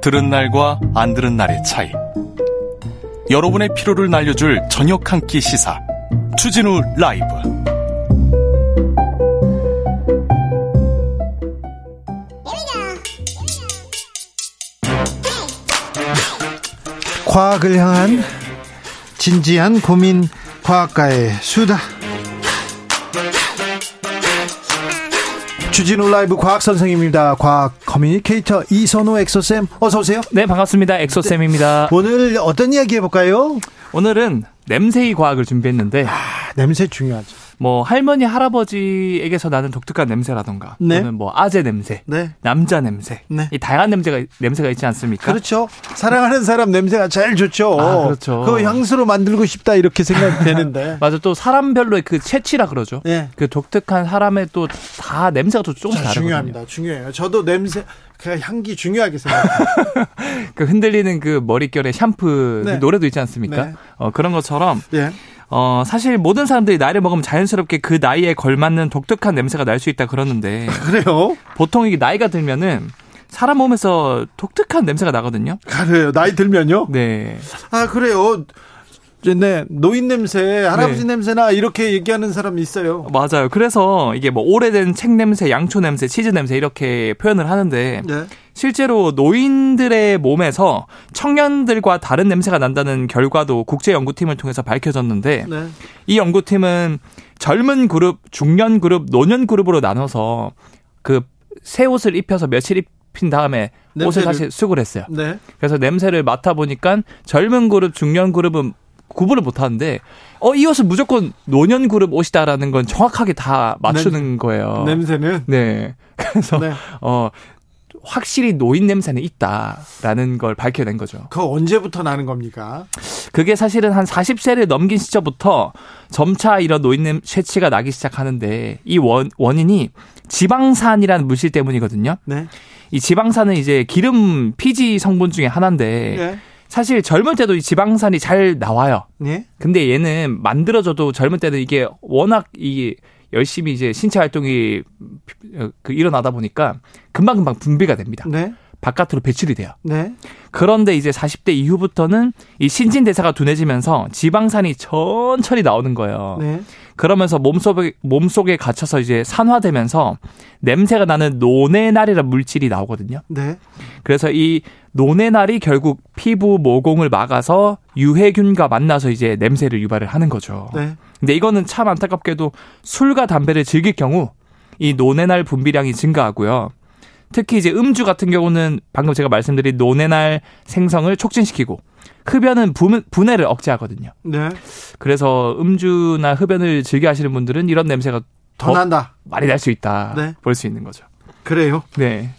들은 날과 안 들은 날의 차이. 여러분의 피로를 날려줄 저녁 한 끼 시사. 추진우 라이브. 과학을 향한 진지한 고민 과학가의 수다. 주진우 라이브 과학 선생입니다. 과학 communicator 이선호 엑소쌤 어서 오세요. 네, 반갑습니다. 엑소쌤입니다. 네. 오늘 어떤 이야기 해볼까요? 오늘은 냄새의 과학을 준비했는데 아, 냄새 중요하죠. 뭐 할머니 할아버지에게서 나는 독특한 냄새라던가 네. 또는 뭐 아재 냄새, 네. 남자 냄새, 네. 이 다양한 냄새가 냄새가 있지 않습니까? 그렇죠. 사랑하는 사람 냄새가 제일 좋죠. 아, 그렇죠. 그 향수로 만들고 싶다 이렇게 생각되는데. 맞아 또 사람별로의 그 채취라 그러죠. 네. 그 독특한 사람의 또 다 냄새가 또 조금 자, 다르거든요. 중요합니다. 중요해요. 저도 냄새, 그 향기 중요하게 생각해요. 그 흔들리는 그 머릿결에 샴푸 네. 그 노래도 있지 않습니까? 네. 어, 그런 것처럼 예. 어, 사실 모든 사람들이 나이를 먹으면 자연스럽게 그 나이에 걸맞는 독특한 냄새가 날 수 있다 그러는데 그래요? 보통 이게 나이가 들면은 사람 몸에서 독특한 냄새가 나거든요. 그래요. 나이 들면요? 네. 아, 그래요. 이제 네, 노인 냄새, 할아버지 네. 냄새나 이렇게 얘기하는 사람이 있어요. 맞아요. 그래서 이게 뭐 오래된 책 냄새, 양초 냄새, 치즈 냄새 이렇게 표현을 하는데 네. 실제로 노인들의 몸에서 청년들과 다른 냄새가 난다는 결과도 국제 연구팀을 통해서 밝혀졌는데 네. 이 연구팀은 젊은 그룹, 중년 그룹, 노년 그룹으로 나눠서 그 새 옷을 입혀서 며칠 입힌 다음에 옷을 냄새를- 다시 수거를 했어요. 네. 그래서 냄새를 맡아 보니까 젊은 그룹, 중년 그룹은 구분을 못 하는데 어 이 옷은 무조건 노년 그룹 옷이다라는 건 정확하게 다 맞추는 거예요. 냄새는. 네. 그래서 네. 어 확실히 노인 냄새는 있다라는 걸 밝혀낸 거죠. 그거 언제부터 나는 겁니까? 그게 사실은 한 40세를 넘긴 시점부터 점차 이런 노인 냄 쇠치가 나기 시작하는데 이 원, 원인이 지방산이라는 물질 때문이거든요. 네. 이 지방산은 이제 기름 피지 성분 중에 하나인데 네. 사실 젊을 때도 이 지방산이 잘 나와요. 네. 근데 얘는 만들어져도 젊을 때는 이게 워낙 이 열심히 이제 신체 활동이 그 일어나다 보니까 금방금방 분비가 됩니다. 네. 바깥으로 배출이 돼요. 네. 그런데 이제 40대 이후부터는 이 신진 대사가 둔해지면서 지방산이 천천히 나오는 거예요. 네. 그러면서 몸속에, 몸속에 갇혀서 이제 산화되면서 냄새가 나는 nonenal이라는 물질이 나오거든요. 네. 그래서 이 nonenal이 결국 피부 모공을 막아서 유해균과 만나서 이제 냄새를 유발을 하는 거죠. 네. 근데 이거는 참 안타깝게도 술과 담배를 즐길 경우 이 nonenal 분비량이 증가하고요. 특히 이제 음주 같은 경우는 방금 제가 말씀드린 nonenal 생성을 촉진시키고 흡연은 분, 분해를 억제하거든요. 네. 그래서 음주나 흡연을 즐겨 하시는 분들은 이런 냄새가 더더 난다. 많이 날 수 있다. 네. 볼 수 있는 거죠. 그래요. 네.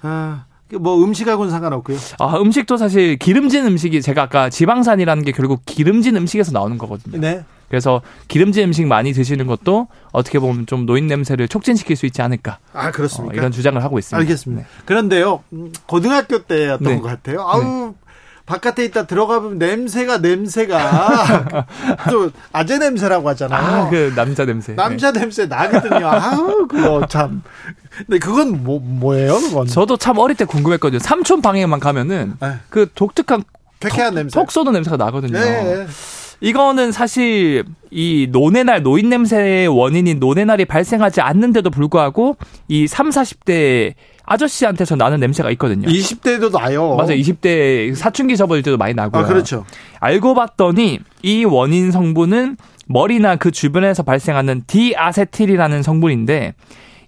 아, 뭐 음식하고는 상관없고요. 아, 음식도 사실 기름진 음식이 제가 아까 지방산이라는 게 결국 기름진 음식에서 나오는 거거든요. 네. 그래서 기름진 음식 많이 드시는 것도 어떻게 보면 좀 노인 냄새를 촉진시킬 수 있지 않을까 아, 어, 그렇습니까? 이런 주장을 하고 있습니다. 알겠습니다. 네. 그런데요, 음, 고등학교 때였던 네. 것 같아요. 아우, 바깥에 있다 들어가 보면 냄새가 냄새가 또 아재 냄새라고 하잖아요. 아, 그 남자 냄새. 남자 냄새 나거든요. 아우, 그거 참. 근데 그건 뭐, 뭐예요, 그건? 네. 저도 참 어릴 때 궁금했거든요. 삼촌 방에만 가면은 네. 그 독특한 쾌쾌한 냄새. 톡 쏘는 냄새가 나거든요. 네. 이거는 사실 이 노네날 노인 냄새의 원인인 노네날이 발생하지 않는데도 불구하고 이 3, 40대 아저씨한테서 나는 냄새가 있거든요. 20대도 나요. 맞아요. 20대 사춘기 접어들 때도 많이 나고요. 아, 그렇죠. 알고 봤더니 이 원인 성분은 머리나 그 주변에서 발생하는 디아세틸이라는 성분인데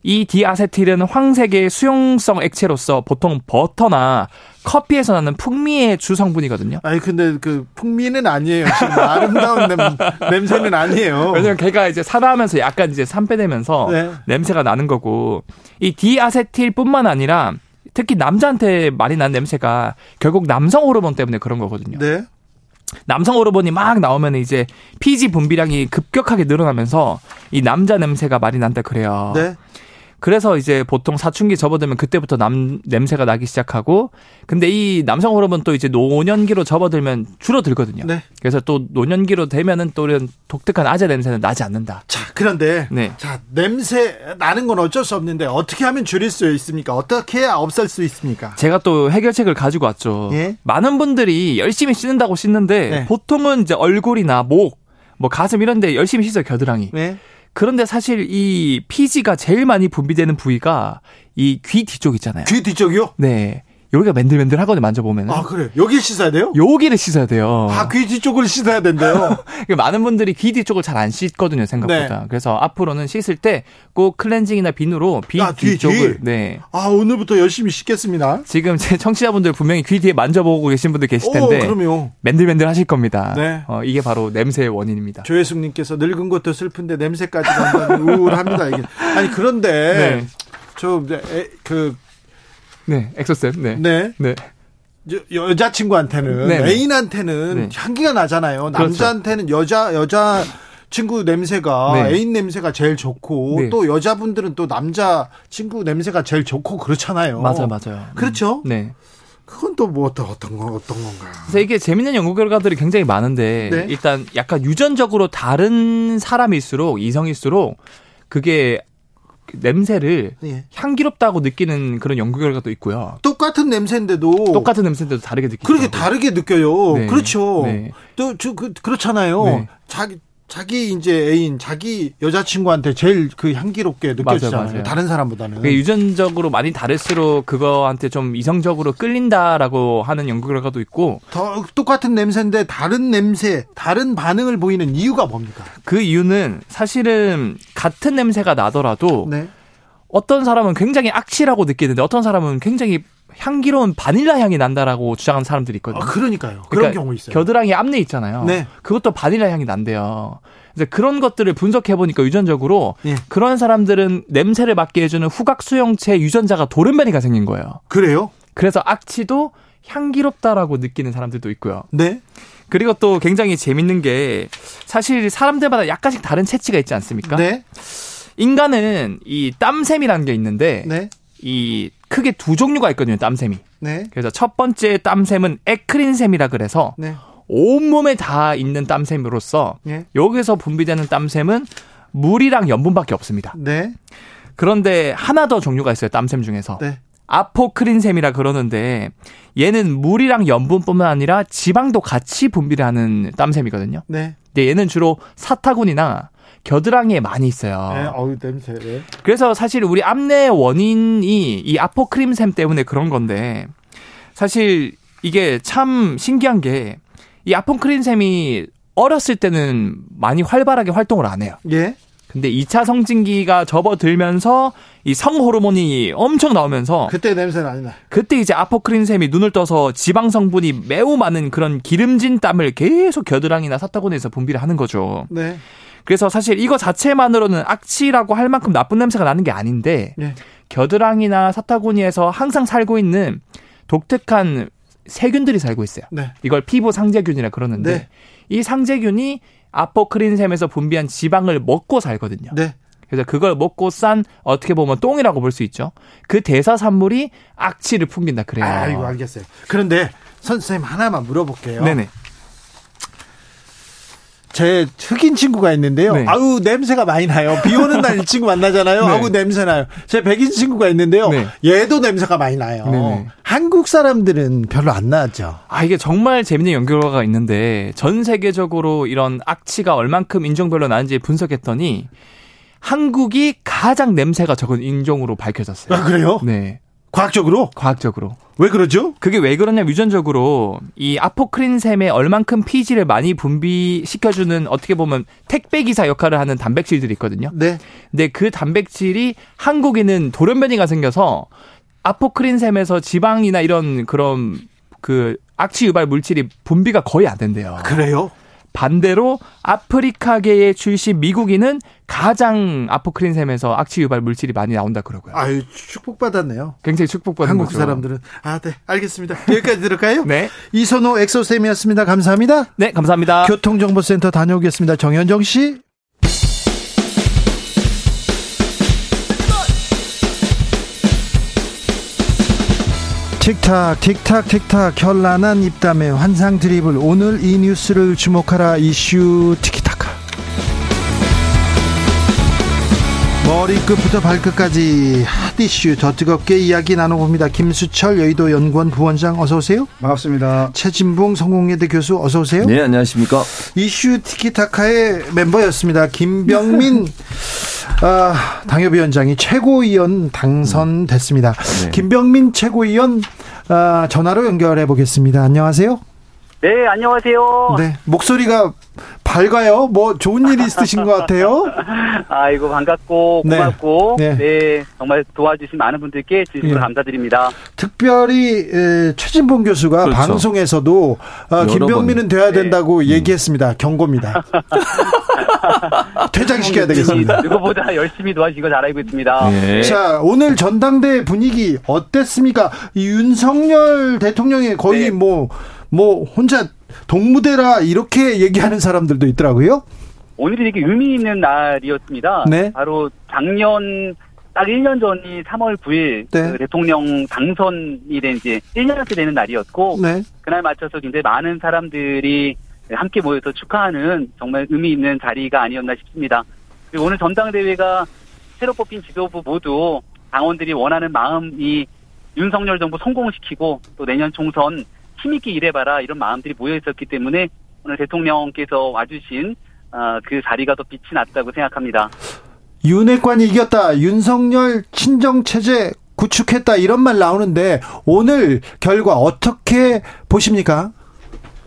이 디아세틸은 황색의 수용성 액체로서 보통 버터나 커피에서 나는 풍미의 주 성분이거든요. 아니 근데 그 풍미는 아니에요. 아름다운 냄, 냄새는 아니에요. 왜냐면 걔가 이제 산화하면서 약간 이제 산 빼내면서 네. 냄새가 나는 거고 이 디아세틸뿐만 아니라 특히 남자한테 많이 나는 냄새가 결국 남성 호르몬 때문에 그런 거거든요. 네. 남성 호르몬이 막 나오면 이제 피지 분비량이 급격하게 늘어나면서 이 남자 냄새가 많이 난다 그래요. 네. 그래서 이제 보통 사춘기 접어들면 그때부터 남 냄새가 나기 시작하고 근데 이 남성 호르몬 또 이제 노년기로 접어들면 줄어들거든요. 네. 그래서 또 노년기로 되면은 또 이런 독특한 아재 냄새는 나지 않는다. 자, 그런데 네. 자, 냄새 나는 건 어쩔 수 없는데 어떻게 하면 줄일 수 있습니까? 어떻게 해야 없앨 수 있습니까? 제가 또 해결책을 가지고 왔죠. 예. 많은 분들이 열심히 씻는다고 씻는데 네. 보통은 이제 얼굴이나 목, 뭐 가슴 이런 데 열심히 씻어요, 겨드랑이. 네. 그런데 사실 이 피지가 제일 많이 분비되는 부위가 이 귀 뒤쪽 있잖아요. 귀 뒤쪽이요? 네. 여기가 맨들맨들 하거든요, 만져보면. 아, 그래. 여기 씻어야 돼요? 여기를 씻어야 돼요. 아, 귀 뒤쪽을 씻어야 된대요. 그러니까 많은 분들이 귀 뒤쪽을 잘 안 씻거든요, 생각보다. 네. 그래서 앞으로는 씻을 때 꼭 클렌징이나 비누로 귀 아, 뒤, 뒤쪽을 뒤. 네. 아, 오늘부터 열심히 씻겠습니다. 지금 제 청취자분들 분명히 귀 뒤에 만져보고 계신 분들 계실 텐데 오, 그럼요. 맨들맨들 하실 겁니다. 네. 어, 이게 바로 냄새의 원인입니다. 조혜숙님께서 늙은 것도 슬픈데 냄새까지 간다니 우울합니다, 이게. 아니, 그런데, 네. 저, 이제 애- 그, 네, 엑소쌤. 네. 네. 네. 여- 여자친구한테는 네네. 애인한테는 네. 향기가 나잖아요. 그렇죠. 남자한테는 여자 여자 친구 냄새가 네. 애인 냄새가 제일 좋고 네. 또 여자분들은 또 남자 친구 냄새가 제일 좋고 그렇잖아요. 맞아, 맞아요. 그렇죠? 네. 그건 또 뭐 어떤 어떤 거 어떤 건가? 그래서 이게 재밌는 연구 결과들이 굉장히 많은데 네. 일단 약간 유전적으로 다른 사람일수록 이성일수록 그게 냄새를 예. 향기롭다고 느끼는 그런 연구 결과도 있고요. 똑같은 냄새인데도 똑같은 냄새인데도 다르게 느끼고 그렇게 다르게 느껴요. 네. 그렇죠. 네. 또저 그, 그렇잖아요. 네. 자기 자기 이제 애인 자기 여자친구한테 제일 그 향기롭게 느껴지잖아요. 맞아요. 다른 사람보다는. 유전적으로 많이 다를수록 그거한테 좀 이성적으로 끌린다라고 하는 연구 결과도 있고 더 똑같은 냄새인데 다른 냄새, 다른 반응을 보이는 이유가 뭡니까? 그 이유는 사실은 같은 냄새가 나더라도 네. 어떤 사람은 굉장히 악취라고 느끼는데 어떤 사람은 굉장히 향기로운 바닐라 향이 난다라고 주장하는 사람들이 있거든요. 아, 그러니까요. 그런 그러니까 경우 있어요. 겨드랑이 앞니 있잖아요. 네. 그것도 바닐라 향이 난대요. 이제 그런 것들을 분석해 보니까 유전적으로 예. 그런 사람들은 냄새를 맡게 해주는 후각 수용체 유전자가 돌연변이가 생긴 거예요. 그래요? 그래서 악취도 향기롭다라고 느끼는 사람들도 있고요. 네. 그리고 또 굉장히 재밌는 게 사실 사람들마다 약간씩 다른 체취가 있지 않습니까? 네. 인간은 이 땀샘이라는 게 있는데 네. 이 크게 두 종류가 있거든요, 땀샘이. 네. 그래서 첫 번째 땀샘은 에크린샘이라 그래서 네. 온몸에 다 있는 땀샘으로서 네. 여기서 분비되는 땀샘은 물이랑 염분밖에 없습니다. 네. 그런데 하나 더 종류가 있어요, 땀샘 중에서. 네. 아포크린샘이라 그러는데 얘는 물이랑 염분뿐만 아니라 지방도 같이 분비를 하는 땀샘이거든요. 네. 근데 얘는 주로 사타구니나 겨드랑이에 많이 있어요. 네. 어우, 냄새. 네. 그래서 사실 우리 암내 원인이 이 아포크림샘 때문에 그런 건데 사실 이게 참 신기한 게 이 아포크림샘이 어렸을 때는 많이 활발하게 활동을 안 해요. 예. 근데 2차 성징기가 접어들면서 이 성호르몬이 엄청 나오면서 그때 냄새 나이 나. 그때 이제 아포크린샘이 눈을 떠서 지방 성분이 매우 많은 그런 기름진 땀을 계속 겨드랑이나 사타구니에서 분비를 하는 거죠. 네. 그래서 사실 이거 자체만으로는 악취라고 할 만큼 나쁜 냄새가 나는 게 아닌데 예. 겨드랑이나 사타구니에서 항상 살고 있는 독특한 세균들이 살고 있어요. 네. 이걸 피부 상재균이라 그러는데 네. 이 상재균이 아포크린샘에서 분비한 지방을 먹고 살거든요. 네. 그래서 그걸 먹고 싼 어떻게 보면 똥이라고 볼 수 있죠. 그 대사 산물이 악취를 풍긴다 그래요. 아이고, 알겠어요. 그런데 선생님 하나만 물어볼게요. 네네. 제 흑인 친구가 있는데요. 네. 아우 냄새가 많이 나요. 비 오는 날 이 친구 만나잖아요. 네. 아우 냄새 나요. 제 백인 친구가 있는데요. 네. 얘도 냄새가 많이 나요. 네네. 한국 사람들은 별로 안 나죠. 아, 이게 정말 재밌는 연구 결과가 있는데 전 세계적으로 이런 악취가 얼만큼 인종별로 나는지 분석했더니 한국이 가장 냄새가 적은 인종으로 밝혀졌어요. 아 그래요? 네. 과학적으로 과학적으로. 왜 그러죠? 그게 왜 그러냐 유전적으로 이 아포크린샘에 얼만큼 피지를 많이 분비시켜주는 어떻게 보면 택배 기사 역할을 하는 단백질들이 있거든요. 네. 근데 그 단백질이 한국에는 돌연변이가 생겨서 아포크린샘에서 지방이나 이런 그런 그 악취 유발 물질이 분비가 거의 안 된대요. 그래요? 반대로 아프리카계의 출신 미국인은 가장 아포크린샘에서 악취 유발 물질이 많이 나온다 그러고요. 아유 축복받았네요. 굉장히 축복받는 한국 거죠. 사람들은 아, 네, 알겠습니다. 여기까지 들을까요? 네. 이선호 엑소쌤이었습니다. 감사합니다. 네, 감사합니다. 교통정보센터 다녀오겠습니다. 정현정 씨. 틱탁 틱탁 틱탁 현란한 입담의 환상 드리블 오늘 이 뉴스를 주목하라 이슈 티키타카 머리끝부터 발끝까지 핫 이슈 더 뜨겁게 이야기 나눠봅니다 김수철 여의도 연구원 부원장 어서 오세요 반갑습니다. 최진봉 성공회대 교수 어서 오세요 네, 안녕하십니까. 이슈 티키타카의 멤버였습니다. 김병민 아, 당협위원장이 최고위원 당선됐습니다. 네. 김병민 최고위원 아, 전화로 연결해 보겠습니다. 안녕하세요. 네, 안녕하세요. 네, 목소리가 밝아요. 뭐 좋은 일이 있으신 것 같아요. 아이고, 반갑고, 네. 고맙고, 네. 네. 정말 도와주신 많은 분들께 진심으로 예. 감사드립니다. 특별히 에, 최진봉 교수가 그렇죠. 방송에서도 아, 여러 김병민은 번. 돼야 된다고 얘기했습니다. 경고입니다. 퇴장시켜야 되겠습니다. 누구보다 열심히 도와주신 거 잘 알고 있습니다. 네. 자, 오늘 전당대 분위기 어땠습니까? 이 윤석열 대통령이 거의 네. 뭐, 뭐, 혼자 동무대라 이렇게 얘기하는 사람들도 있더라고요. 오늘이 되게 의미 있는 날이었습니다. 네. 바로 작년 딱 1년 전이 3월 9일 네. 그 대통령 당선이 된 이제 1년째 되는 날이었고 네. 그날 맞춰서 굉장히 많은 사람들이 함께 모여서 축하하는 정말 의미 있는 자리가 아니었나 싶습니다. 그리고 오늘 전당대회가 새로 뽑힌 지도부 모두 당원들이 원하는 마음이 윤석열 정부 성공시키고 또 내년 총선 힘있게 일해봐라 이런 마음들이 모여 있었기 때문에 오늘 대통령께서 와주신 아, 그 자리가 더 빛이 났다고 생각합니다. 윤핵관이 이겼다. 윤석열 친정체제 구축했다. 이런 말 나오는데 오늘 결과 어떻게 보십니까?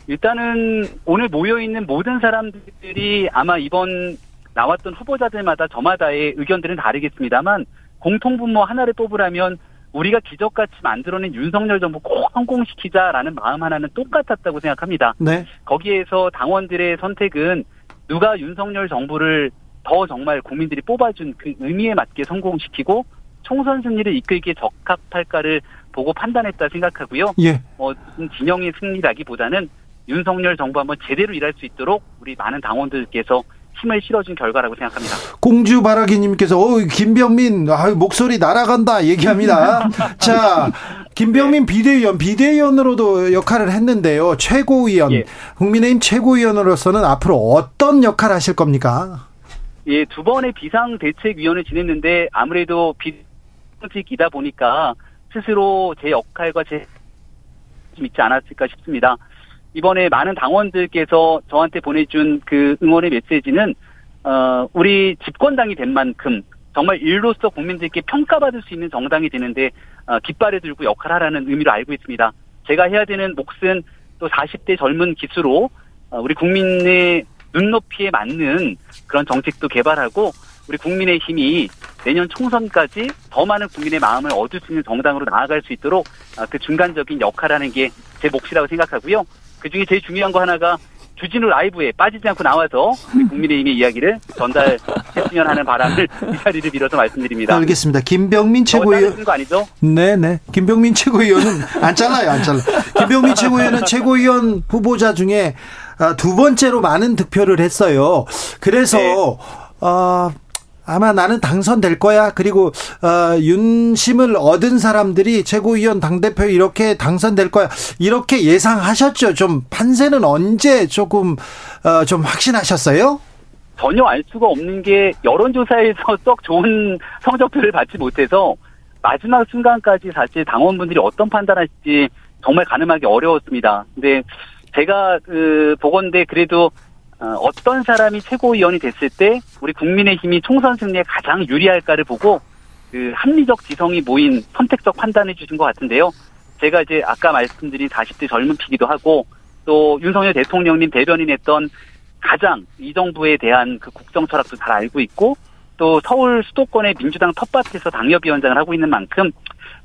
일단은 오늘 모여 있는 모든 사람들이 아마 이번 나왔던 후보자들마다 저마다의 의견들은 다르겠습니다만 공통분모 하나를 뽑으라면 우리가 기적같이 만들어낸 윤석열 정부 꼭 성공시키자라는 마음 하나는 똑같았다고 생각합니다. 네. 거기에서 당원들의 선택은 누가 윤석열 정부를 더 정말 국민들이 뽑아준 그 의미에 맞게 성공시키고 총선 승리를 이끌기에 적합할까를 보고 판단했다 생각하고요. 예. 뭐 무슨 진영의 승리라기보다는 윤석열 정부 한번 제대로 일할 수 있도록 우리 많은 당원들께서 힘을 실어준 결과라고 생각합니다. 공주 바라기님께서 어 김병민 아 목소리 날아간다 얘기합니다. 자 김병민 비대위원 비대위원으로도 역할을 했는데요. 최고위원 예. 국민의힘 최고위원으로서는 앞으로 어떤 역할 하실 겁니까? 예, 두 번의 비상대책위원을 지냈는데 아무래도 비상직이다 보니까 스스로 제 역할과 제좀 있지 않았을까 싶습니다. 이번에 많은 당원들께서 저한테 보내준 그 응원의 메시지는 어 우리 집권당이 된 만큼 정말 일로서 국민들께 평가받을 수 있는 정당이 되는데 어, 깃발을 들고 역할하라는 의미로 알고 있습니다. 제가 해야 되는 몫은 또 40대 젊은 기수로 어, 우리 국민의 눈높이에 맞는 그런 정책도 개발하고 우리 국민의 힘이 내년 총선까지 더 많은 국민의 마음을 얻을 수 있는 정당으로 나아갈 수 있도록 아, 그 중간적인 역할하는 게 제 몫이라고 생각하고요. 그 중에 제일 중요한 거 하나가 주진우 라이브에 빠지지 않고 나와서 우리 국민의힘의 이야기를 전달했으면 하는 바람을 이 자리를 빌어서 말씀드립니다. 알겠습니다. 김병민 저 최고위원 거 아니죠? 네네. 김병민 최고위원은 안 잘라요, 안 잘라. 김병민 최고위원은 최고위원 후보자 중에 아, 두 번째로 많은 득표를 했어요. 그래서 네. 어, 아마 나는 당선될 거야. 그리고 어, 윤심을 얻은 사람들이 최고위원 당대표 이렇게 당선될 거야. 이렇게 예상하셨죠. 좀 판세는 언제 조금 어, 좀 확신하셨어요? 전혀 알 수가 없는 게 여론조사에서 썩 좋은 성적표를 받지 못해서 마지막 순간까지 사실 당원분들이 어떤 판단할지 정말 가늠하기 어려웠습니다. 근데 제가 그 보건대 그래도 어, 어떤 사람이 최고위원이 됐을 때 우리 국민의힘이 총선 승리에 가장 유리할까를 보고 그 합리적 지성이 모인 선택적 판단해 주신 것 같은데요. 제가 이제 아까 말씀드린 40대 젊은 피기도 하고 또 윤석열 대통령님 대변인 했던 가장 이 정부에 대한 그 국정 철학도 잘 알고 있고 또 서울 수도권의 민주당 텃밭에서 당협위원장을 하고 있는 만큼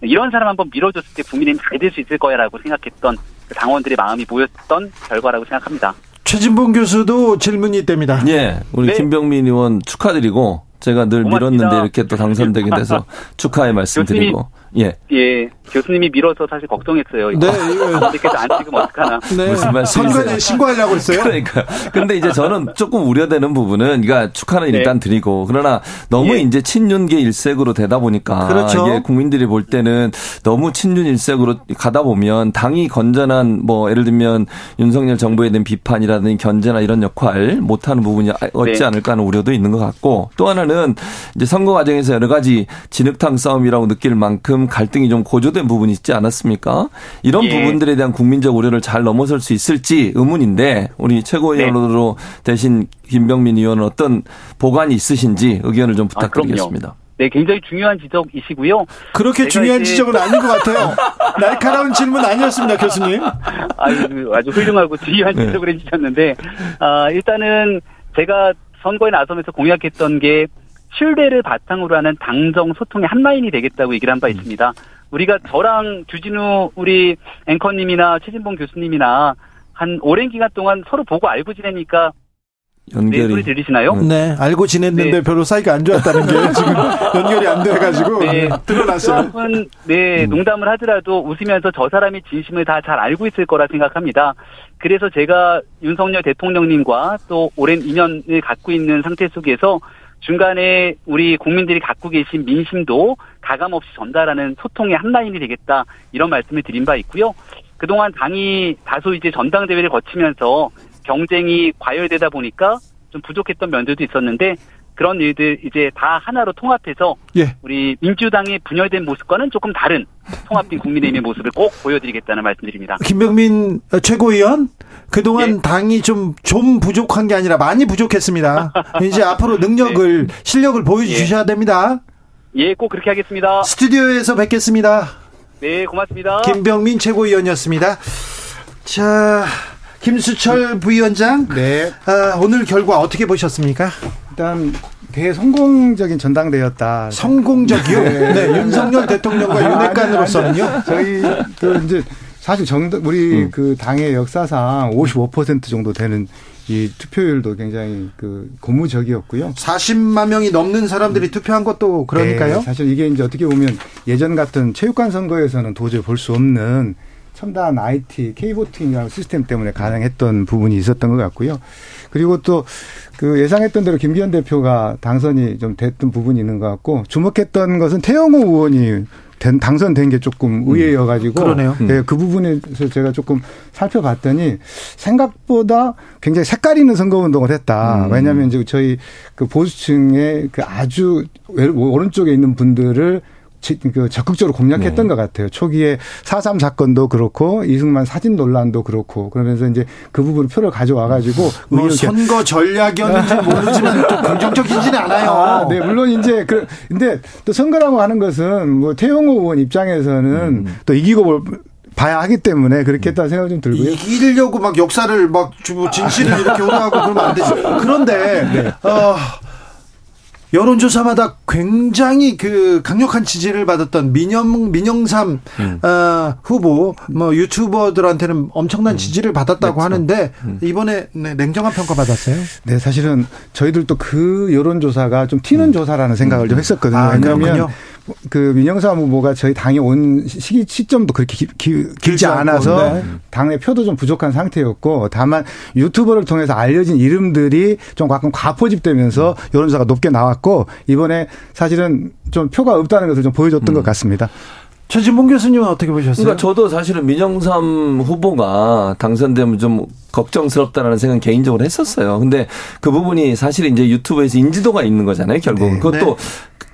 이런 사람 한번 밀어줬을 때 국민의힘 잘 될 수 있을 거야라고 생각했던 그 당원들의 마음이 모였던 결과라고 생각합니다. 최진봉 교수도 질문이 됩니다. 예, 우리 네. 김병민 의원 축하드리고 제가 늘 고맙습니다. 밀었는데 이렇게 또 당선되게 돼서 축하의 말씀 드리고 예. 예, 교수님이 밀어서 사실 걱정했어요. 네, 이거- 선생님께서 안 찍으면 어떡하나. 네. 무슨 말씀이세요? 신고하려고 했어요. 그러니까. 근데 이제 저는 조금 우려되는 부분은, 그러니까 축하는 네. 일단 드리고, 그러나 너무 예. 이제 친윤계 일색으로 되다 보니까, 그렇죠. 이게 국민들이 볼 때는 너무 친윤 일색으로 가다 보면 당이 건전한 뭐 예를 들면 윤석열 정부에 대한 비판이라든지 견제나 이런 역할 못하는 부분이 없지 네. 않을까 하는 우려도 있는 것 같고, 또 하나는 이제 선거 과정에서 여러 가지 진흙탕 싸움이라고 느낄 만큼 갈등이 좀 고조된 부분이 있지 않았습니까? 이런 예. 부분들에 대한 국민적 우려를 잘 넘어설 수 있을지 의문인데 우리 최고위원으로 대신 김병민 의원은 어떤 보관이 있으신지 의견을 좀 아. 부탁드리겠습니다. 네, 굉장히 중요한 지적이시고요. 그렇게 중요한 이제- 지적은 아닌 것 같아요. 날카로운 질문 아니었습니다, 교수님. 아주, 아주 훌륭하고 중요한 네. 지적을 해주셨는데, 아, 일단은 제가 선거에 나서면서 공약했던 게 신뢰를 바탕으로 하는 당정 소통의 한 라인이 되겠다고 얘기를 한 음. 바 있습니다. 우리가 저랑 주진우 우리 앵커님이나 최진봉 교수님이나 한 오랜 기간 동안 서로 보고 알고 지내니까 네, 소리 연결이 들리시나요? 네, 알고 지냈는데 네. 별로 사이가 안 좋았다는 게 지금 연결이 안 돼가지고 네. 드러났어요. 수업은 네 농담을 하더라도 웃으면서 저 사람이 진심을 다 잘 알고 있을 거라 생각합니다. 그래서 제가 윤석열 대통령님과 또 오랜 인연을 갖고 있는 상태 속에서 중간에 우리 국민들이 갖고 계신 민심도 가감 없이 전달하는 소통의 한 라인이 되겠다 이런 말씀을 드린 바 있고요. 그동안 당이 다소 이제 전당대회를 거치면서 경쟁이 과열되다 보니까 좀 부족했던 면들도 있었는데 그런 일들 이제 다 하나로 통합해서 예. 우리 민주당의 분열된 모습과는 조금 다른 통합된 국민의힘의 모습을 꼭 보여드리겠다는 말씀드립니다. 김병민 최고위원 그동안 예. 당이 좀좀 부족한 게 아니라 많이 부족했습니다. 이제 앞으로 능력을 실력을 보여주셔야 됩니다. 예, 꼭 그렇게 하겠습니다. 스튜디오에서 뵙겠습니다. 네, 고맙습니다. 김병민 최고위원이었습니다. 자, 김수철 부위원장. 네, 아, 오늘 결과 어떻게 보셨습니까? 일단 대성공적인 전당대였다. 성공적이요? 네. 네, 윤석열 대통령과 윤핵관으로서는요. 저희 그 이제 사실 정 우리 그 당의 역사상 55% 정도 되는 이 투표율도 굉장히 그 고무적이었고요. 40만 명이 넘는 사람들이 투표한 것도 그러니까요. 네, 사실 이게 이제 어떻게 보면 예전 같은 체육관 선거에서는 도저히 볼 수 없는 첨단 IT, K보팅이라는 시스템 때문에 가능했던 부분이 있었던 것 같고요. 그리고 또 그 예상했던 대로 김기현 대표가 당선이 좀 됐던 부분이 있는 것 같고 주목했던 것은 태영호 의원이 된, 당선된 게 조금 의외여가지고 그러네요. 네, 그 부분에서 제가 조금 살펴봤더니 생각보다 굉장히 색깔 있는 선거운동을 했다. 왜냐하면 이제 저희 그 보수층의 그 아주 왼- 오른쪽에 있는 분들을 지- 그 적극적으로 공략했던 것 같아요. 초기에 4.3 사건도 그렇고 이승만 사진 논란도 그렇고 그러면서 이제 그 부분 표를 가져와 가지고 뭐 의견 선거 전략이었는지 모르지만 또 긍정적이지는 않아요. 아, 네, 물론 이제 그 근데 또 선거라고 하는 것은 뭐 태영호 의원 입장에서는 또 이기고 볼- 봐야 하기 때문에 그렇게 했다는 생각이 좀 들고요. 이기려고 막 역사를 막 주고 진실을 이렇게 호도하고 그러면 안 되죠. 그런데 어, 여론조사마다 굉장히 그 강력한 지지를 받았던 민영 민영삼 어, 후보 뭐 유튜버들한테는 엄청난 지지를 받았다고 하는데 이번에 네, 냉정한 평가 받았어요. 네, 사실은 저희들도 그 여론조사가 좀 튀는 조사라는 생각을 좀 했었거든요. 아, 왜냐하면 그렇군요. 그 민영삼 후보가 저희 당에 온 시기 시점도 그렇게 기, 기, 길지 않아서 네. 당내 표도 좀 부족한 상태였고 다만 유튜버를 통해서 알려진 이름들이 좀 가끔 과포집되면서 여론조사가 높게 나왔고 이번에 사실은 좀 표가 없다는 것을 좀 보여줬던 것 같습니다. 최진봉 교수님은 어떻게 보셨어요? 그러니까 저도 사실은 민영삼 후보가 당선되면 좀 걱정스럽다라는 생각은 개인적으로 했었어요. 근데 그 부분이 사실 이제 유튜브에서 인지도가 있는 거잖아요, 결국은. 네. 그것도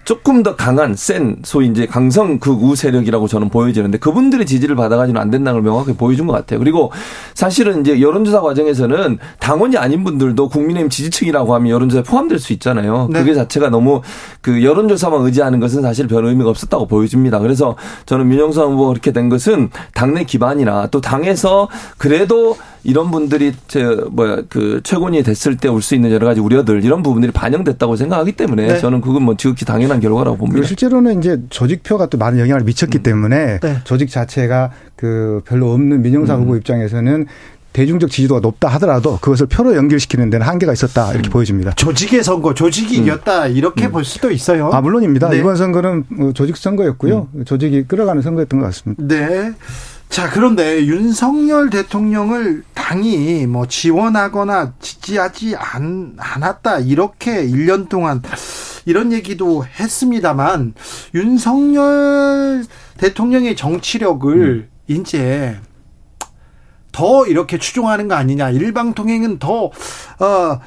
조금 더 강한 센 소위 이제 강성 극우 세력이라고 저는 보여지는데 그분들의 지지를 받아가지고는 안 된다는 걸 명확하게 보여준 것 같아요. 그리고 사실은 이제 여론조사 과정에서는 당원이 아닌 분들도 국민의힘 지지층이라고 하면 여론조사에 포함될 수 있잖아요. 네. 그게 자체가 너무 그 여론조사만 의지하는 것은 사실 별 의미가 없었다고 보여집니다. 그래서 저는 민영선 후보가 그렇게 된 것은 당내 기반이나 또 당에서 그래도 이런 분들이 저 뭐야 그 최고위 됐을 때 올 수 있는 여러 가지 우려들 이런 부분들이 반영됐다고 생각하기 때문에 네. 저는 그건 뭐 지극히 당연한 결과라고 봅니다. 실제로는 이제 조직표가 또 많은 영향을 미쳤기 때문에 네. 조직 자체가 그 별로 없는 민영사 후보 입장에서는 대중적 지지도가 높다 하더라도 그것을 표로 연결시키는 데는 한계가 있었다 이렇게 음. 보여집니다. 조직의 선거, 조직이 음. 이겼다 이렇게 음. 볼 수도 있어요. 아 물론입니다. 네. 이번 선거는 뭐 조직 선거였고요. 음. 조직이 끌어가는 선거였던 것 같습니다. 네. 자, 그런데 윤석열 대통령을 당이 뭐 지원하거나 지지하지 않, 않았다. 이렇게 1년 동안 이런 얘기도 했습니다만 윤석열 대통령의 정치력을 음. 이제 더 이렇게 추종하는 거 아니냐. 일방통행은 더, 어,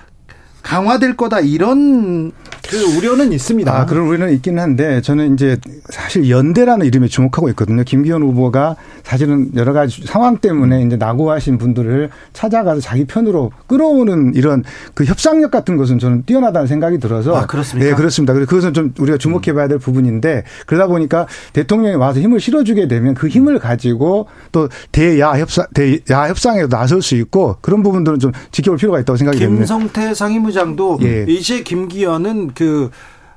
강화될 거다. 이런 그 우려는 있습니다. 아, 그런 우려는 있긴 한데 저는 이제 사실 연대라는 이름에 주목하고 있거든요. 김기현 후보가 사실은 여러 가지 상황 때문에 이제 낙오하신 분들을 찾아가서 자기 편으로 끌어오는 이런 그 협상력 같은 것은 저는 뛰어나다는 생각이 들어서 아, 그렇습니까? 네, 그렇습니다. 그래서 그것은 좀 우리가 주목해 봐야 될 부분인데 그러다 보니까 대통령이 와서 힘을 실어 주게 되면 그 힘을 가지고 또 대야 협상 대야 협상에 나설 수 있고 그런 부분들은 좀 지켜볼 필요가 있다고 생각이 김성태 됩니다. 김성태 상임의장도 예. 이제 김기현은 그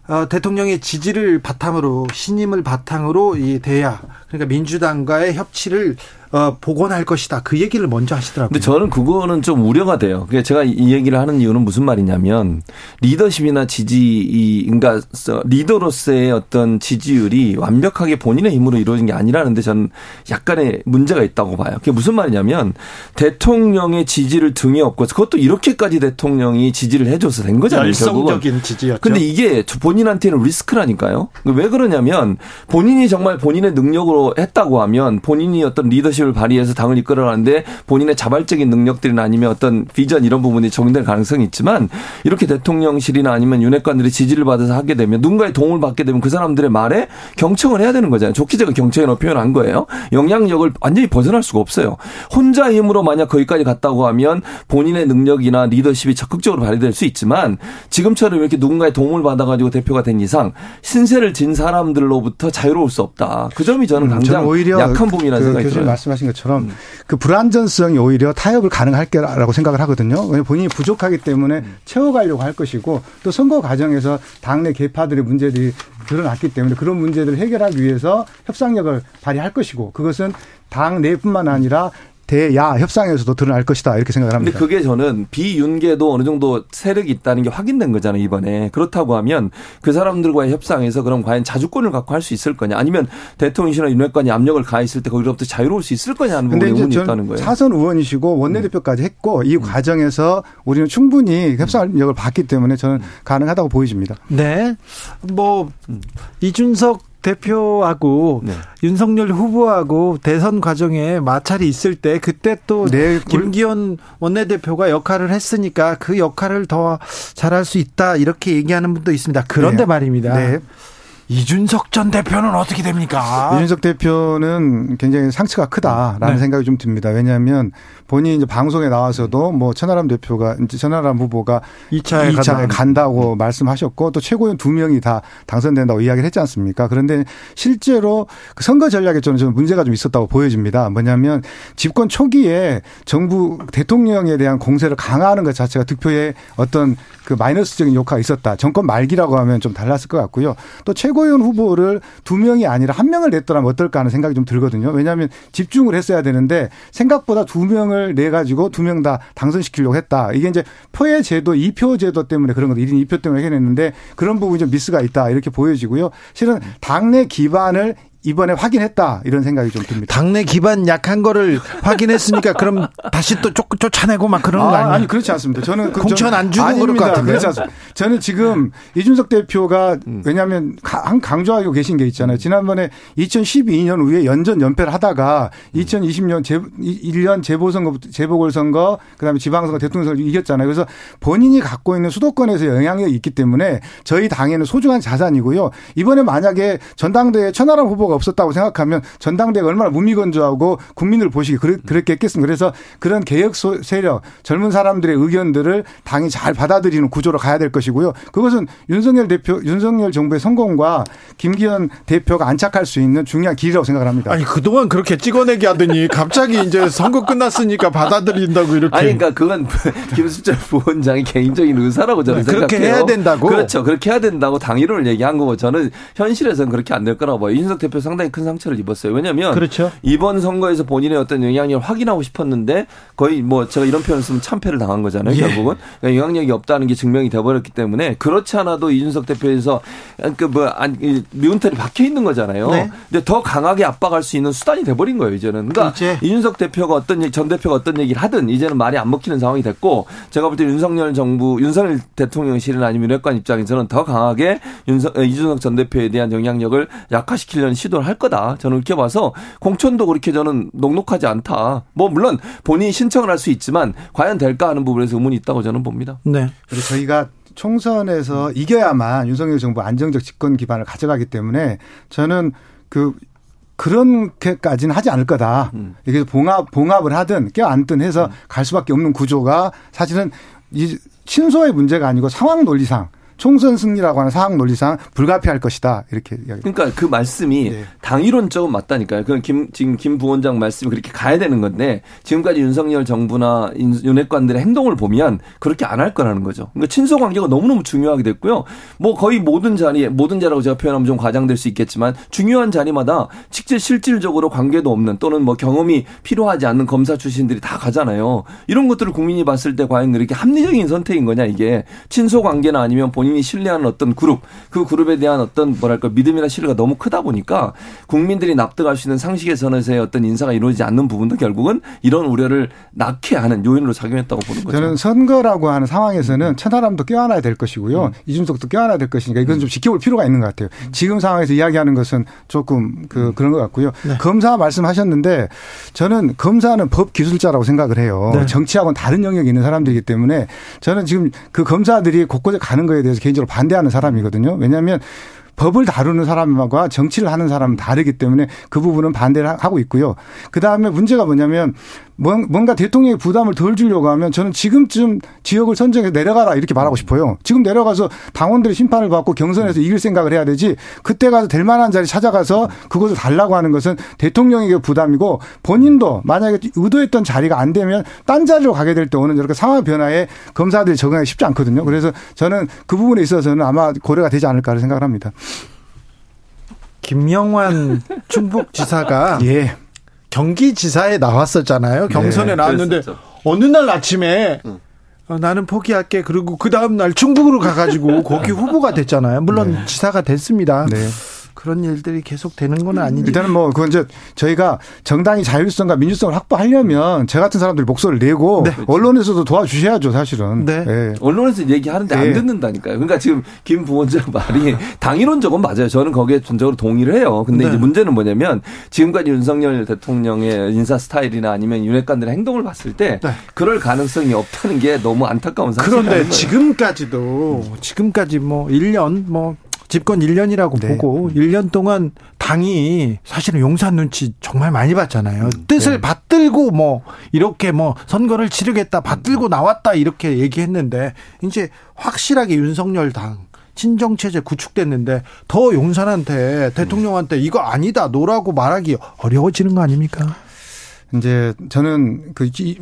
어, 대통령의 지지를 바탕으로 신임을 바탕으로 이 대야 그러니까 민주당과의 협치를 어, 복원할 것이다. 그 얘기를 먼저 하시더라고요. 근데 저는 그거는 좀 우려가 돼요. 제가 이 얘기를 하는 이유는 무슨 말이냐면 리더십이나 지지 이 그러니까 리더로서의 어떤 지지율이 완벽하게 본인의 힘으로 이루어진 게 아니라는데 저는 약간의 문제가 있다고 봐요. 그게 무슨 말이냐면 대통령의 지지를 등에 업고 그것도 이렇게까지 대통령이 지지를 해줘서 된 거잖아요. 열성적인 지지였죠. 근데 이게 본인한테는 리스크라니까요. 왜 그러냐면 본인이 정말 본인의 능력으로 했다고 하면 본인이 어떤 리더십 리더십을 발휘해서 당을 이끌어가는데 본인의 자발적인 능력들이나 아니면 어떤 비전 이런 부분이 적용될 가능성이 있지만 이렇게 대통령실이나 아니면 윤핵관들이 지지를 받아서 하게 되면 누군가의 도움을 받게 되면 그 사람들의 말에 경청을 해야 되는 거잖아요. 좋게 제가 경청이라고 표현한 거예요. 영향력을 완전히 벗어날 수가 없어요. 혼자 힘으로 만약 거기까지 갔다고 하면 본인의 능력이나 리더십이 적극적으로 발휘될 수 있지만 지금처럼 이렇게 누군가의 도움을 받아가지고 대표가 된 이상 신세를 진 사람들로부터 자유로울 수 없다. 그 점이 저는 당장 음, 오히려 약한 부분이라는 그 생각이 들어요. 말씀하신 것처럼 음. 그 불안전성이 오히려 타협을 가능할 거라고 생각을 하거든요. 왜냐하면 본인이 부족하기 때문에 음. 채워가려고 할 것이고 또 선거 과정에서 당내 개파들의 문제들이 드러났기 때문에 그런 문제들을 해결하기 위해서 협상력을 발휘할 것이고 그것은 당 내뿐만 아니라 대야 협상에서도 드러날 것이다 이렇게 생각을 합니다. 근데 그게 저는 비윤계도 어느 정도 세력이 있다는 게 확인된 거잖아요 이번에 그렇다고 하면 그 사람들과의 협상에서 그럼 과연 자주권을 갖고 할 수 있을 거냐 아니면 대통령이나 윤핵관이 압력을 가했을 때 거기로부터 자유로울 수 있을 거냐는 부분에 의문이 있다는 거예요. 사선 의원이시고 원내대표까지 했고 이 음. 과정에서 우리는 충분히 협상력을 봤기 때문에 저는 가능하다고 보여집니다. 네, 뭐 음. 이준석 대표하고 네. 윤석열 후보하고 대선 과정에 마찰이 있을 때 그때 또 네, 김기현 원내대표가 역할을 했으니까 그 역할을 더 잘할 수 있다 이렇게 얘기하는 분도 있습니다. 그런데 네. 말입니다. 네. 이준석 전 대표는 어떻게 됩니까? 이준석 대표는 굉장히 상처가 크다라는 네. 생각이 좀 듭니다. 왜냐하면 본인이 이제 방송에 나와서도 뭐 천하람 대표가 이제 천하람 후보가 2차에, 2차에 간다 고 말씀하셨고 또 최고위원 두 명이 다 당선된다고 이야기를 했지 않습니까? 그런데 실제로 그 선거 전략에 저는 좀 문제가 좀 있었다고 보여집니다. 뭐냐면 집권 초기에 정부 대통령에 대한 공세를 강화하는 것 자체가 득표에 어떤 그 마이너스적인 효과가 있었다. 정권 말기라고 하면 좀 달랐을 것 같고요. 또 최고 위원 후보를 두 명이 아니라 한 명을 냈더라면 어떨까 하는 생각이 좀 들거든요. 왜냐하면 집중을 했어야 되는데 생각보다 두 명을 내 가지고 두 명 다 당선시키려고 했다. 이게 이제 표의 제도, 2표 제도 때문에 그런 거 1인 2표 때문에 해냈는데 그런 부분이 좀 미스가 있다. 이렇게 보여지고요. 실은 당내 기반을 이번에 확인했다 이런 생각이 좀 듭니다. 당내 기반 약한 거를 확인했으니까 그럼 다시 또 쫓, 쫓아내고 막 그런 거 아, 아니에요? 아니 그렇지 않습니다. 저는 공천 안 주고 그럴 것 같은데. 그렇지 않습니다. 저는 지금 이준석 대표가 음. 왜냐하면 한 강조하고 계신 게 있잖아요. 지난번에 2012년 후에 연전 연패를 하다가 2020년 재, 1년 재보선거 재보궐선거 그다음에 지방선거 대통령 선거 이겼잖아요. 그래서 본인이 갖고 있는 수도권에서 영향력이 있기 때문에 저희 당에는 소중한 자산이고요. 이번에 만약에 전당대회 천하람 후보가 후보가 없었다고 생각하면 전당대가 얼마나 무미건조하고 국민을 보시기 그랬겠습니까? 그래서 그런 개혁 세력, 젊은 사람들의 의견들을 당이 잘 받아들이는 구조로 가야 될 것이고요. 그것은 윤석열 대표, 윤석열 정부의 성공과 김기현 대표가 안착할 수 있는 중요한 길이라고 생각을 합니다. 아니 그동안 그렇게 찍어내기 하더니 갑자기 이제 선거 끝났으니까 받아들인다고 이렇게. 아니 그러니까 그건 김수철 부원장의 개인적인 의사라고 저는 그렇게 생각해요. 해야 된다고. 그렇죠. 그렇게 해야 된다고 당일을 얘기한 거고 저는 현실에서는 그렇게 안 될 거라고 봐요. 이준석 대표 상당히 큰 상처를 입었어요. 왜냐하면 그렇죠. 이번 선거에서 본인의 어떤 영향력을 확인하고 싶었는데 거의 뭐 제가 이런 표현을 쓰면 참패를 당한 거잖아요. 예. 결국은 그러니까 영향력이 없다는 게 증명이 돼버렸기 때문에 그렇지 않아도 이준석 대표에서 그뭐 미운털이 박혀 있는 거잖아요. 네. 근데 더 강하게 압박할 수 있는 수단이 돼버린 거예요. 이제는. 그러니까 이제. 이준석 대표가 어떤 전 대표가 어떤 얘기를 하든 이제는 말이 안 먹히는 상황이 됐고 제가 볼 때 윤석열 정부 윤석열 대통령실이나 아니면 윤핵관 입장에서는 더 강하게 윤석, 이준석 전 대표에 대한 영향력을 약화시키려는 시도 를 할 거다. 저는 그렇게 봐서 공천도 그렇게 저는 녹록하지 않다. 뭐 물론 본인이 신청을 할 수 있지만 과연 될까 하는 부분에서 의문이 있다고 저는 봅니다. 네. 그리고 저희가 총선에서 이겨야만 윤석열 정부 안정적 집권 기반을 가져가기 때문에 저는 그 그런게까지는 하지 않을 거다. 음. 이게 봉합 봉합을 하든 껴안든 해서 갈 수밖에 없는 구조가 사실은 이 친소의 문제가 아니고 상황 논리상 총선 승리라고 하는 상황 논리상 불가피할 것이다 이렇게 이야기. 그러니까 그 말씀이 네. 당이론적은 맞다니까요. 그건 김, 지금 김 부원장 말씀이 그렇게 가야 되는 건데 지금까지 윤석열 정부나 윤- 윤핵관들의 행동을 보면 그렇게 안 할 거라는 거죠. 그러니까 친소 관계가 너무너무 중요하게 됐고요. 뭐 거의 모든 자리, 모든 자라고 제가 표현하면 좀 과장될 수 있겠지만 중요한 자리마다 직접 실질적으로 관계도 없는 또는 뭐 경험이 필요하지 않는 검사 출신들이 다 가잖아요. 이런 것들을 국민이 봤을 때 과연 이렇게 합리적인 선택인 거냐 이게 친소 관계나 아니면 본 인이 신뢰하는 어떤 그룹 그 그룹에 대한 어떤 뭐랄까 믿음이나 신뢰가 너무 크다 보니까 국민들이 납득할 수 있는 상식의 선에서의 어떤 인사가 이루어지지 않는 부분도 결국은 이런 우려를 낳게 하는 요인으로 작용했다고 보는 거죠. 저는 선거라고 하는 상황에서는 천하람도 껴안아야 될 것이고요. 이준석도 껴안아야 될 것이니까 이건 좀 지켜볼 필요가 있는 것 같아요. 지금 상황에서 이야기하는 것은 조금 그 그런 것 같고요. 검사 말씀하셨는데 저는 검사는 법 기술자라고 생각을 해요. 네. 정치하고는 다른 영역이 있는 사람들이기 때문에 저는 지금 그 검사들이 곳곳에 가는 거에 대해서 개인적으로 반대하는 사람이거든요. 왜냐하면 법을 다루는 사람과 정치를 하는 사람은 다르기 때문에 그 부분은 반대를 하고 있고요. 그 다음에 문제가 뭐냐면 뭔- 뭔가 대통령의 부담을 덜 주려고 하면 저는 지금쯤 지역을 선정해서 내려가라 이렇게 말하고 싶어요. 지금 내려가서 당원들의 심판을 받고 경선에서 이길 생각을 해야 되지 그때 가서 될 만한 자리 찾아가서 그것을 달라고 하는 것은 대통령에게 부담이고 본인도 만약에 의도했던 자리가 안 되면 딴 자리로 가게 될 때 오는 이렇게 상황 변화에 검사들이 적응하기 쉽지 않거든요. 그래서 저는 그 부분에 있어서는 아마 고려가 되지 않을까 생각을 합니다. 김영환 충북지사가 예. 경기지사에 나왔었잖아요. 경선에 네, 나왔는데 그랬었죠. 어느 날 아침에 어, 나는 포기할게. 그리고 그 다음 날 충북으로 가가지고 거기 후보가 됐잖아요. 물론 지사가 됐습니다. 네. 그런 일들이 계속 되는 건 아니지. 일단은 뭐 그건 이제 저희가 정당이 자율성과 민주성을 확보하려면 저 같은 사람들이 목소리를 내고 언론에서도 도와주셔야죠, 사실은. 네. 예. 언론에서 얘기하는데 안 네. 듣는다니까요. 그러니까 지금 김 부원장 말이 당이론적은 맞아요. 저는 거기에 전적으로 동의를 해요. 근데 네. 이제 문제는 뭐냐면 지금까지 윤석열 대통령의 인사 스타일이나 아니면 윤핵관들의 행동을 봤을 때 네. 그럴 가능성이 없다는 게 너무 안타까운 사실이에요. 그런데 지금까지도 지금까지 뭐 1년 뭐 집권 1년이라고 네. 보고 1년 동안 당이 사실은 용산 눈치 정말 많이 봤잖아요. 뜻을 받들고 뭐 이렇게 뭐 선거를 치르겠다 받들고 나왔다 이렇게 얘기했는데 이제 확실하게 윤석열 당 친정 체제 구축됐는데 더 용산한테 대통령한테 이거 아니다 no라고 말하기 어려워지는 거 아닙니까? 이제 저는 그 이-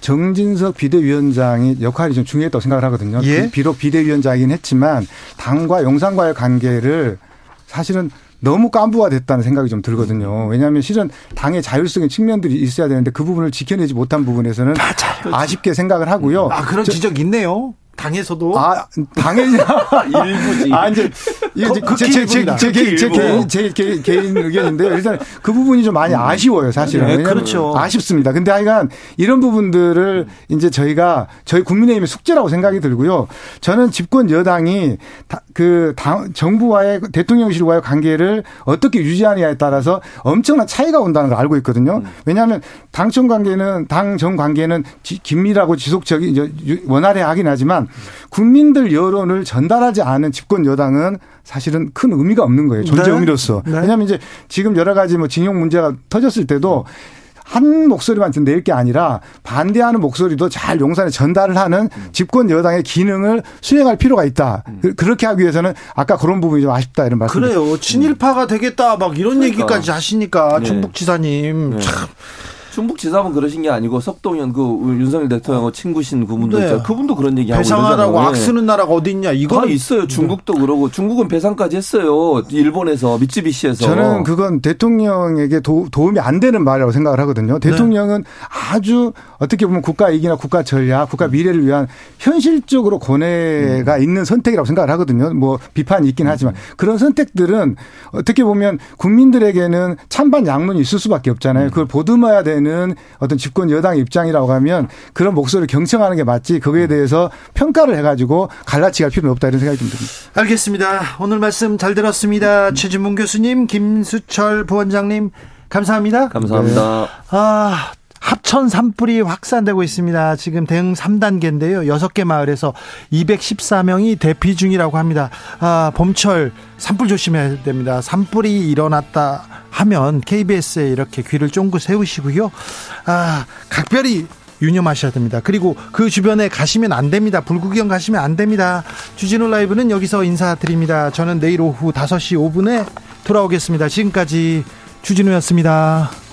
정진석 비대위원장이 역할이 좀 중요했다고 생각을 하거든요. 예? 비- 비록 비대위원장이긴 했지만 당과 용산과의 관계를 사실은 너무 깐부화됐다는 생각이 좀 들거든요. 왜냐하면 실은 당의 자율성의 측면들이 있어야 되는데 그 부분을 지켜내지 못한 부분에서는 아쉽게 생각을 하고요. 아 그런 저- 지적 있네요. 당에서도 아, 당연히. 일부지. 아, 이제, 이게 이제 극히 제, 제, 제, 일부입니다. 제, 개- 제 극히 개인, 제 개- 개인 의견인데요. 일단 그 부분이 좀 많이 아쉬워요, 사실은. 네, 그렇죠. 아쉽습니다. 근데 하여간 이런 부분들을 이제 저희가 저희 국민의힘의 숙제라고 생각이 들고요. 저는 집권 여당이 다- 그 당, 정부와의 대통령실과의 관계를 어떻게 유지하느냐에 따라서 엄청난 차이가 온다는 걸 알고 있거든요. 왜냐하면 당청 관계는 당정 관계는 지- 긴밀하고 지속적인 원활해야 하긴 하지만 국민들 여론을 전달하지 않은 집권 여당은 사실은 큰 의미가 없는 거예요. 존재 네. 의미로서. 네. 왜냐하면 이제 지금 여러 가지 뭐 징용 문제가 터졌을 때도 한 목소리만 낼 게 아니라 반대하는 목소리도 잘 용산에 전달을 하는 집권 여당의 기능을 수행할 필요가 있다. 그- 그렇게 하기 위해서는 아까 그런 부분이 좀 아쉽다 이런 말씀. 그래요. 친일파가 되겠다 막 이런 그러니까. 얘기까지 하시니까 네. 충북지사님 네. 참 충북 지사분 그러신 게 아니고 석동현 그 윤석열 대통령 친구신 그분도 네. 있잖아요. 그분도 그런 얘기 하고 배상하라고 그러잖아요. 악쓰는 나라가 어디 있냐. 다 이거는 있어요. 중국도 그러고 중국은 배상까지 했어요. 일본에서 미쯔비시에서. 저는 그건 대통령에게 도, 움이 안 되는 말이라고 생각을 하거든요. 대통령은 아주 어떻게 보면 국가 이익이나 국가 전략, 국가 미래를 위한 현실적으로 고뇌가 있는 선택이라고 생각을 하거든요. 뭐 비판이 있긴 하지만 그런 선택들은 어떻게 보면 국민들에게는 찬반 양론이 있을 수밖에 없잖아요. 그걸 보듬어야 되는 어떤 집권 여당 입장이라고 하면 그런 목소리를 경청하는 게 맞지 거기에 대해서 평가를 해가지고 갈라치기 할 필요는 없다 이런 생각이 좀 듭니다. 알겠습니다. 오늘 말씀 잘 들었습니다. 최진문 교수님, 김수철 부원장님, 감사합니다. 감사합니다. 아, 합천 산불이 확산되고 있습니다. 지금 대응 3단계인데요. 6개 마을에서 214명이 대피 중이라고 합니다. 아, 봄철 산불 조심해야 됩니다. 산불이 일어났다 하면 KBS에 이렇게 귀를 쫑긋 세우시고요. 아, 각별히 유념하셔야 됩니다. 그리고 그 주변에 가시면 안 됩니다. 불구경 가시면 안 됩니다. 주진우 라이브는 여기서 인사드립니다. 저는 내일 오후 5시 5분에 돌아오겠습니다. 지금까지 주진우였습니다.